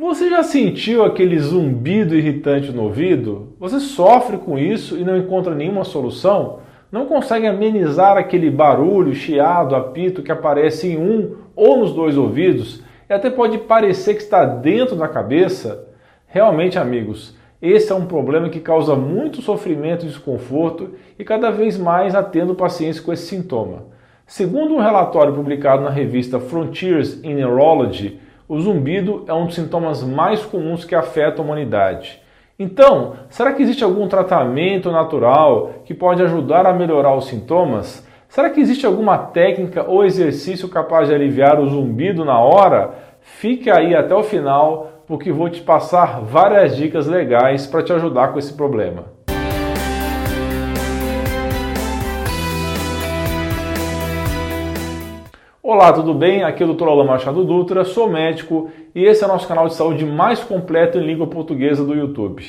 Você já sentiu aquele zumbido irritante no ouvido? Você sofre com isso e não encontra nenhuma solução? Não consegue amenizar aquele barulho, chiado, apito que aparece em um ou nos dois ouvidos e até pode parecer que está dentro da cabeça? Realmente, amigos, esse é um problema que causa muito sofrimento e desconforto e cada vez mais atendo pacientes com esse sintoma. Segundo um relatório publicado na revista Frontiers in Neurology, o zumbido é um dos sintomas mais comuns que afeta a humanidade. Então, será que existe algum tratamento natural que pode ajudar a melhorar os sintomas? Será que existe alguma técnica ou exercício capaz de aliviar o zumbido na hora? Fique aí até o final, porque vou te passar várias dicas legais para te ajudar com esse problema. Olá, tudo bem? Aqui é o Dr. Alan Machado Dutra, sou médico e esse é o nosso canal de saúde mais completo em língua portuguesa do YouTube.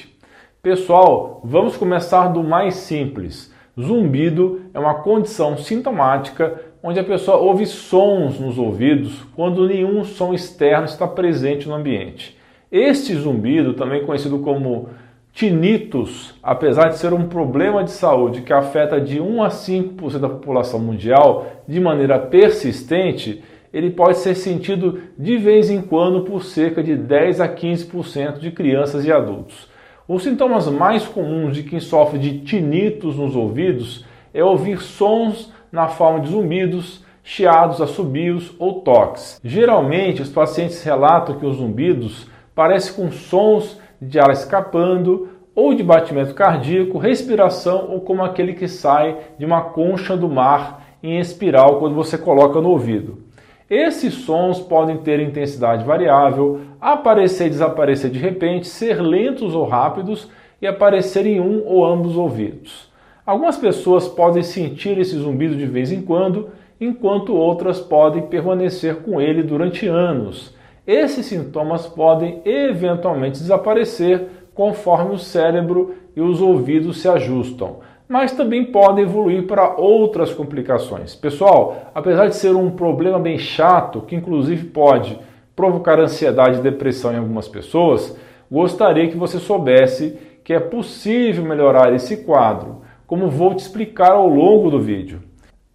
Pessoal, vamos começar do mais simples. Zumbido é uma condição sintomática onde a pessoa ouve sons nos ouvidos quando nenhum som externo está presente no ambiente. Este zumbido, também conhecido como Tinnitus, apesar de ser um problema de saúde que afeta de 1 a 5% da população mundial de maneira persistente, ele pode ser sentido de vez em quando por cerca de 10 a 15% de crianças e adultos. Os sintomas mais comuns de quem sofre de tinnitus nos ouvidos é ouvir sons na forma de zumbidos, chiados, assobios ou toques. Geralmente, os pacientes relatam que os zumbidos parecem com sons de ar escapando, ou de batimento cardíaco, respiração ou como aquele que sai de uma concha do mar em espiral quando você coloca no ouvido. Esses sons podem ter intensidade variável, aparecer e desaparecer de repente, ser lentos ou rápidos e aparecer em um ou ambos ouvidos. Algumas pessoas podem sentir esse zumbido de vez em quando, enquanto outras podem permanecer com ele durante anos esses sintomas podem eventualmente desaparecer conforme o cérebro e os ouvidos se ajustam, mas também podem evoluir para outras complicações. Pessoal, apesar de ser um problema bem chato, que inclusive pode provocar ansiedade e depressão em algumas pessoas, gostaria que você soubesse que é possível melhorar esse quadro, como vou te explicar ao longo do vídeo.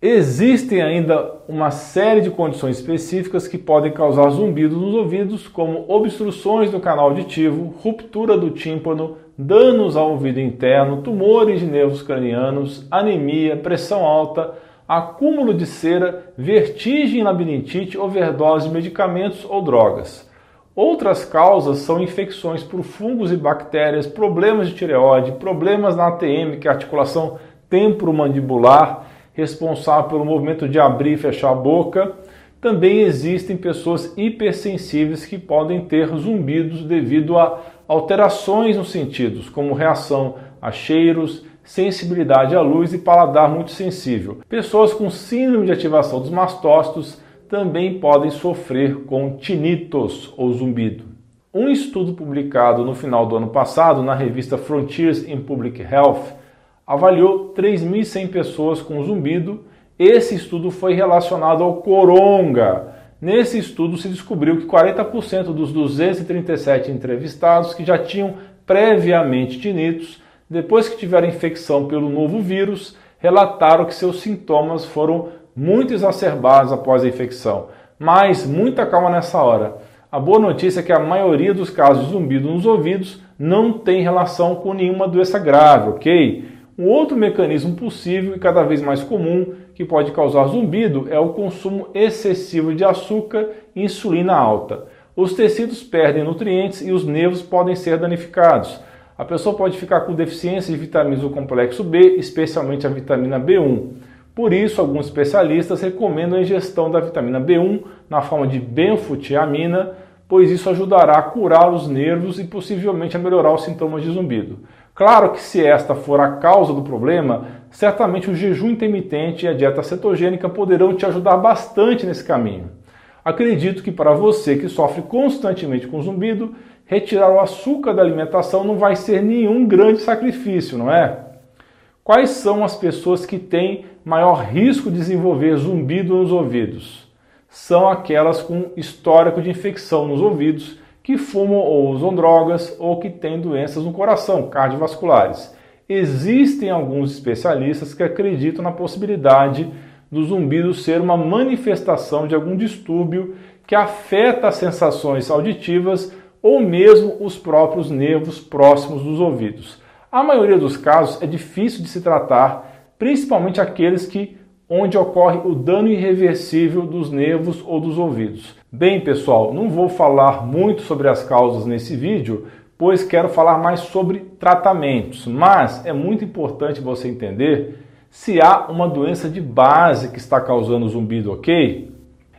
Existem ainda uma série de condições específicas que podem causar zumbido nos ouvidos, como obstruções do canal auditivo, ruptura do tímpano, danos ao ouvido interno, tumores de nervos cranianos, anemia, pressão alta, acúmulo de cera, vertigem, labirintite, overdose de medicamentos ou drogas. Outras causas são infecções por fungos e bactérias, problemas de tireoide, problemas na ATM, que é a articulação temporomandibular, responsável pelo movimento de abrir e fechar a boca. Também existem pessoas hipersensíveis que podem ter zumbidos devido a alterações nos sentidos, como reação a cheiros, sensibilidade à luz e paladar muito sensível. Pessoas com síndrome de ativação dos mastócitos também podem sofrer com tinnitus ou zumbido. Um estudo publicado no final do ano passado na revista Frontiers in Public Health avaliou 3.100 pessoas com zumbido. Esse estudo foi relacionado ao coronga. Nesse estudo se descobriu que 40% dos 237 entrevistados que já tinham previamente tinnitus, depois que tiveram infecção pelo novo vírus, relataram que seus sintomas foram muito exacerbados após a infecção. Mas muita calma nessa hora. A boa notícia é que a maioria dos casos de zumbido nos ouvidos não tem relação com nenhuma doença grave, ok? Um outro mecanismo possível e cada vez mais comum que pode causar zumbido é o consumo excessivo de açúcar e insulina alta. Os tecidos perdem nutrientes e os nervos podem ser danificados. A pessoa pode ficar com deficiência de vitaminas do complexo B, especialmente a vitamina B1. Por isso, alguns especialistas recomendam a ingestão da vitamina B1 na forma de benfutiamina, pois isso ajudará a curar os nervos e possivelmente a melhorar os sintomas de zumbido. Claro que se esta for a causa do problema, certamente o jejum intermitente e a dieta cetogênica poderão te ajudar bastante nesse caminho. Acredito que para você que sofre constantemente com zumbido, retirar o açúcar da alimentação não vai ser nenhum grande sacrifício, não é? Quais são as pessoas que têm maior risco de desenvolver zumbido nos ouvidos? São aquelas com histórico de infecção nos ouvidos que fumam ou usam drogas ou que têm doenças no coração, cardiovasculares. Existem alguns especialistas que acreditam na possibilidade do zumbido ser uma manifestação de algum distúrbio que afeta as sensações auditivas ou mesmo os próprios nervos próximos dos ouvidos. A maioria dos casos é difícil de se tratar, principalmente aqueles que onde ocorre o dano irreversível dos nervos ou dos ouvidos. Bem, pessoal, não vou falar muito sobre as causas nesse vídeo, pois quero falar mais sobre tratamentos, mas é muito importante você entender se há uma doença de base que está causando zumbido, ok?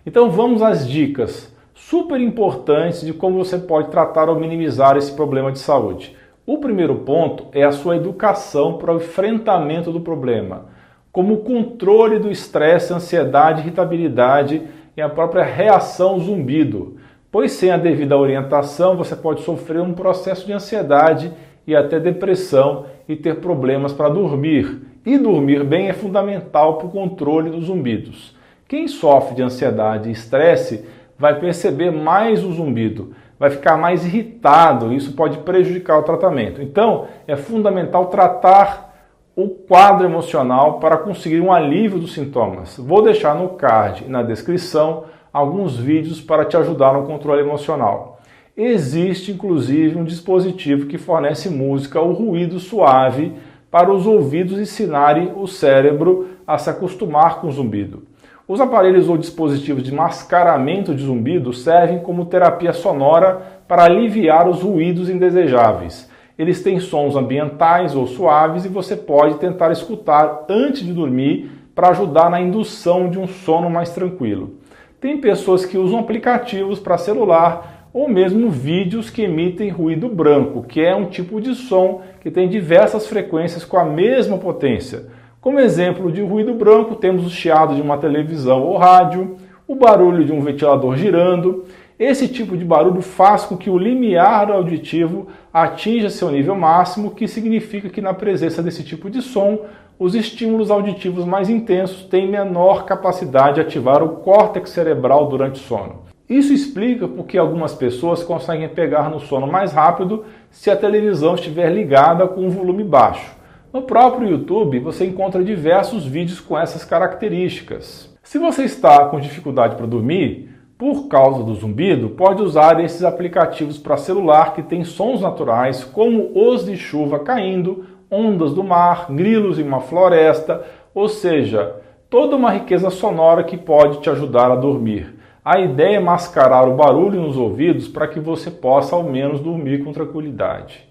Então vamos às dicas super importantes de como você pode tratar ou minimizar esse problema de saúde. O primeiro ponto é a sua educação para o enfrentamento do problema, como o controle do estresse, ansiedade, irritabilidade e a própria reação zumbido, pois sem a devida orientação você pode sofrer um processo de ansiedade e até depressão e ter problemas para dormir. E dormir bem é fundamental para o controle dos zumbidos. Quem sofre de ansiedade e estresse vai perceber mais o zumbido, vai ficar mais irritado, isso pode prejudicar o tratamento. Então, é fundamental tratar o quadro emocional para conseguir um alívio dos sintomas. Vou deixar no card e na descrição alguns vídeos para te ajudar no controle emocional. Existe inclusive um dispositivo que fornece música ou ruído suave para os ouvidos ensinarem o cérebro a se acostumar com o zumbido. Os aparelhos ou dispositivos de mascaramento de zumbido servem como terapia sonora para aliviar os ruídos indesejáveis. Eles têm sons ambientais ou suaves e você pode tentar escutar antes de dormir para ajudar na indução de um sono mais tranquilo. Tem pessoas que usam aplicativos para celular ou mesmo vídeos que emitem ruído branco, que é um tipo de som que tem diversas frequências com a mesma potência. Como exemplo de ruído branco, temos o chiado de uma televisão ou rádio, o barulho de um ventilador girando. Esse tipo de barulho faz com que o limiar auditivo atinja seu nível máximo, que significa que na presença desse tipo de som, os estímulos auditivos mais intensos têm menor capacidade de ativar o córtex cerebral durante o sono. Isso explica porque algumas pessoas conseguem pegar no sono mais rápido se a televisão estiver ligada com o volume baixo. No próprio YouTube você encontra diversos vídeos com essas características. Se você está com dificuldade para dormir, por causa do zumbido, pode usar esses aplicativos para celular que têm sons naturais, como os de chuva caindo, ondas do mar, grilos em uma floresta, ou seja, toda uma riqueza sonora que pode te ajudar a dormir. A ideia é mascarar o barulho nos ouvidos para que você possa ao menos dormir com tranquilidade.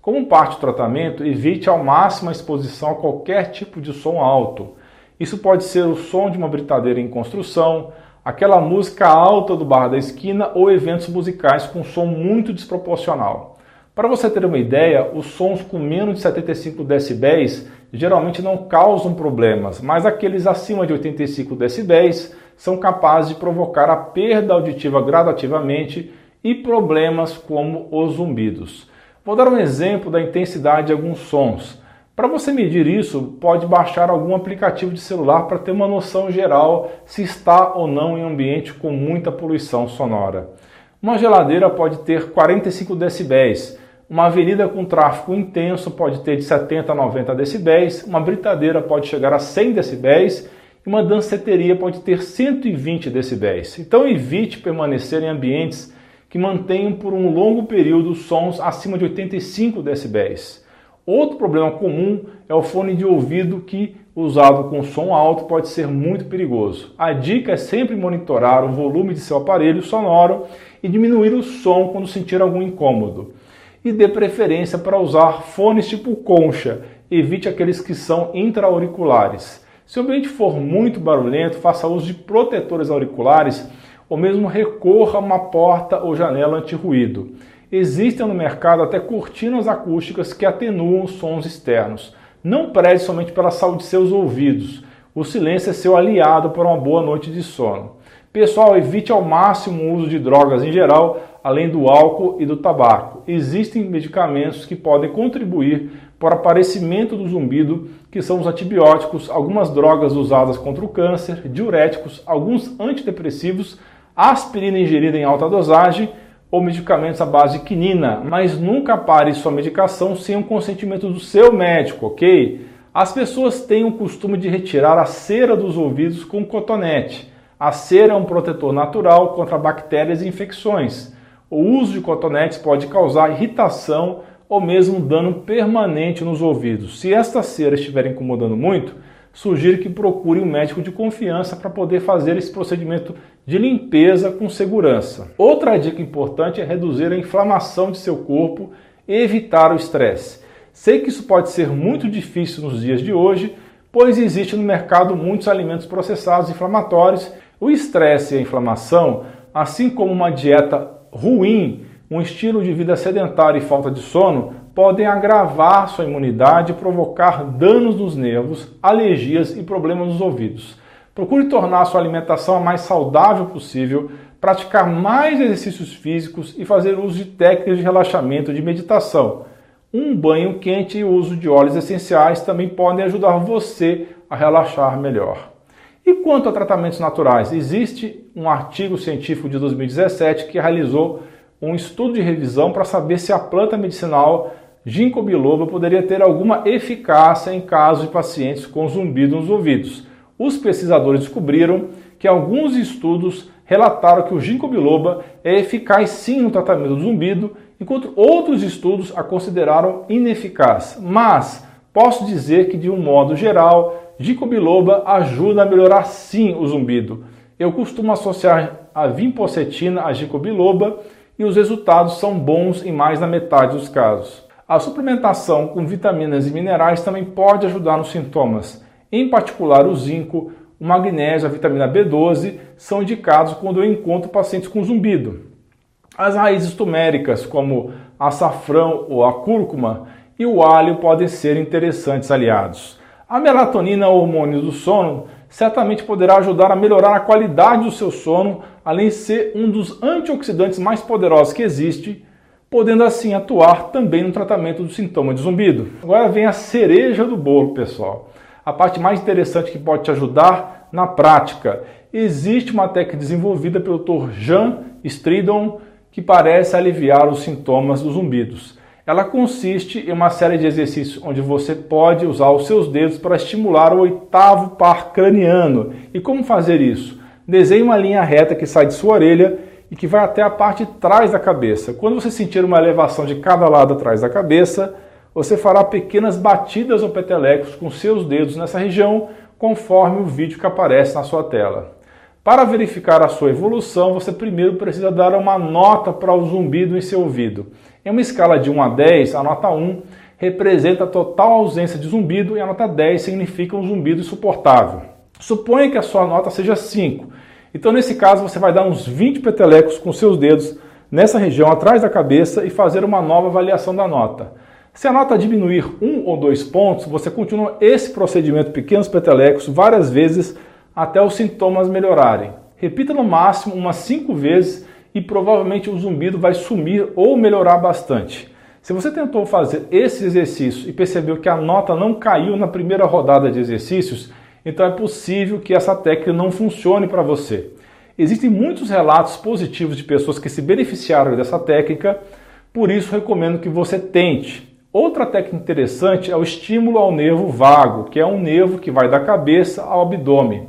Como parte do tratamento, evite ao máximo a exposição a qualquer tipo de som alto. Isso pode ser o som de uma britadeira em construção, aquela música alta do bar da esquina ou eventos musicais com som muito desproporcional. Para você ter uma ideia, os sons com menos de 75 decibéis geralmente não causam problemas, mas aqueles acima de 85 decibéis são capazes de provocar a perda auditiva gradativamente e problemas como os zumbidos. Vou dar um exemplo da intensidade de alguns sons. Para você medir isso, pode baixar algum aplicativo de celular para ter uma noção geral se está ou não em ambiente com muita poluição sonora. Uma geladeira pode ter 45 decibéis, uma avenida com tráfego intenso pode ter de 70 a 90 decibéis, uma britadeira pode chegar a 100 decibéis e uma danceteria pode ter 120 decibéis. Então evite permanecer em ambientes que mantenham por um longo período sons acima de 85 decibéis. Outro problema comum é o fone de ouvido que, usado com som alto, pode ser muito perigoso. A dica é sempre monitorar o volume de seu aparelho sonoro e diminuir o som quando sentir algum incômodo. E dê preferência para usar fones tipo concha, evite aqueles que são intra-auriculares. Se o ambiente for muito barulhento, faça uso de protetores auriculares ou mesmo recorra a uma porta ou janela anti-ruído. Existem no mercado até cortinas acústicas que atenuam sons externos. Não preze somente pela saúde de seus ouvidos. O silêncio é seu aliado para uma boa noite de sono. Pessoal, evite ao máximo o uso de drogas em geral, além do álcool e do tabaco. Existem medicamentos que podem contribuir para o aparecimento do zumbido, que são os antibióticos, algumas drogas usadas contra o câncer, diuréticos, alguns antidepressivos aspirina ingerida em alta dosagem ou medicamentos à base de quinina, mas nunca pare sua medicação sem o consentimento do seu médico, ok? As pessoas têm o costume de retirar a cera dos ouvidos com cotonete. A cera é um protetor natural contra bactérias e infecções. O uso de cotonetes pode causar irritação ou mesmo dano permanente nos ouvidos. Se esta cera estiver incomodando muito, sugiro que procure um médico de confiança para poder fazer esse procedimento de limpeza com segurança. Outra dica importante é reduzir a inflamação de seu corpo e evitar o estresse. Sei que isso pode ser muito difícil nos dias de hoje, pois existe no mercado muitos alimentos processados inflamatórios. O estresse e a inflamação, assim como uma dieta ruim, um estilo de vida sedentário e falta de sono, podem agravar sua imunidade e provocar danos nos nervos, alergias e problemas nos ouvidos. Procure tornar sua alimentação a mais saudável possível, praticar mais exercícios físicos e fazer uso de técnicas de relaxamento e de meditação. Um banho quente e o uso de óleos essenciais também podem ajudar você a relaxar melhor. E quanto a tratamentos naturais, existe um artigo científico de 2017 que realizou um estudo de revisão para saber se a planta medicinal ginkgo biloba poderia ter alguma eficácia em casos de pacientes com zumbido nos ouvidos. Os pesquisadores descobriram que alguns estudos relataram que o ginkgo biloba é eficaz sim no tratamento do zumbido, enquanto outros estudos a consideraram ineficaz. Mas posso dizer que de um modo geral, ginkgo biloba ajuda a melhorar sim o zumbido. Eu costumo associar a vinpocetina a ginkgo biloba e os resultados são bons em mais da metade dos casos. A suplementação com vitaminas e minerais também pode ajudar nos sintomas. Em particular, o zinco, o magnésio, a vitamina B12 são indicados quando eu encontro pacientes com zumbido. As raízes tuméricas, como açafrão ou a cúrcuma, e o alho podem ser interessantes aliados. A melatonina, hormônio do sono, certamente poderá ajudar a melhorar a qualidade do seu sono, além de ser um dos antioxidantes mais poderosos que existe podendo assim atuar também no tratamento do sintoma de zumbido. Agora vem a cereja do bolo, pessoal. A parte mais interessante que pode te ajudar na prática. Existe uma técnica desenvolvida pelo Dr. Jean Stridon que parece aliviar os sintomas dos zumbidos. Ela consiste em uma série de exercícios onde você pode usar os seus dedos para estimular o oitavo par craniano. E como fazer isso? Desenhe uma linha reta que sai de sua orelha e que vai até a parte de trás da cabeça. Quando você sentir uma elevação de cada lado atrás da cabeça, você fará pequenas batidas ou petelecos com seus dedos nessa região, conforme o vídeo que aparece na sua tela. Para verificar a sua evolução, você primeiro precisa dar uma nota para o zumbido em seu ouvido. Em uma escala de 1 a 10, a nota 1 representa a total ausência de zumbido e a nota 10 significa um zumbido insuportável. Suponha que a sua nota seja 5 então, nesse caso, você vai dar uns 20 petelecos com seus dedos nessa região atrás da cabeça e fazer uma nova avaliação da nota. Se a nota diminuir um ou dois pontos, você continua esse procedimento pequenos petelecos várias vezes até os sintomas melhorarem. Repita no máximo umas 5 vezes e provavelmente o zumbido vai sumir ou melhorar bastante. Se você tentou fazer esse exercício e percebeu que a nota não caiu na primeira rodada de exercícios, então é possível que essa técnica não funcione para você. Existem muitos relatos positivos de pessoas que se beneficiaram dessa técnica, por isso recomendo que você tente. Outra técnica interessante é o estímulo ao nervo vago, que é um nervo que vai da cabeça ao abdômen.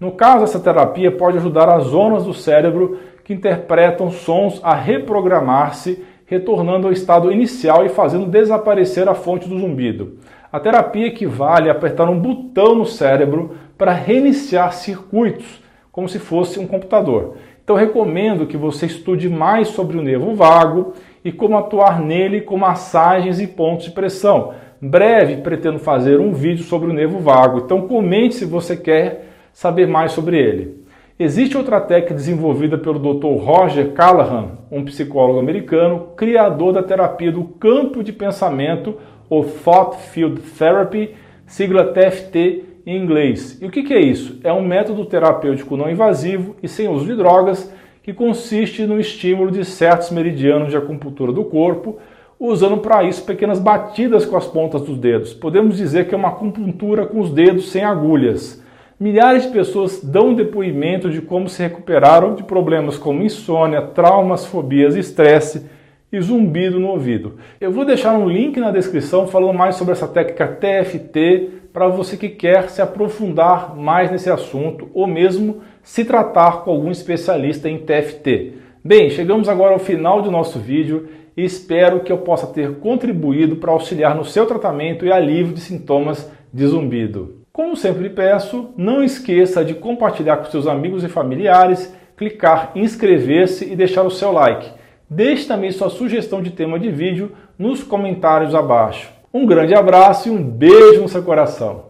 No caso, essa terapia pode ajudar as zonas do cérebro que interpretam sons a reprogramar-se, retornando ao estado inicial e fazendo desaparecer a fonte do zumbido. A terapia equivale a apertar um botão no cérebro para reiniciar circuitos, como se fosse um computador. Então recomendo que você estude mais sobre o nervo vago e como atuar nele com massagens e pontos de pressão. Breve pretendo fazer um vídeo sobre o nervo vago, então comente se você quer saber mais sobre ele. Existe outra técnica desenvolvida pelo Dr. Roger Callahan, um psicólogo americano, criador da terapia do campo de pensamento ou Thought Field Therapy, sigla TFT em inglês. E o que, é isso? É um método terapêutico não invasivo e sem uso de drogas que consiste no estímulo de certos meridianos de acupuntura do corpo, usando para isso pequenas batidas com as pontas dos dedos. Podemos dizer que é uma acupuntura com os dedos sem agulhas. Milhares de pessoas dão depoimento de como se recuperaram de problemas como insônia, traumas, fobias, estresse e zumbido no ouvido. Eu vou deixar um link na descrição falando mais sobre essa técnica TFT para você que quer se aprofundar mais nesse assunto ou mesmo se tratar com algum especialista em TFT. Bem, chegamos agora ao final do nosso vídeo e espero que eu possa ter contribuído para auxiliar no seu tratamento e alívio de sintomas de zumbido. Como sempre peço, não esqueça de compartilhar com seus amigos e familiares, clicar em inscrever-se e deixar o seu like. Deixe também sua sugestão de tema de vídeo nos comentários abaixo. Um grande abraço e um beijo no seu coração.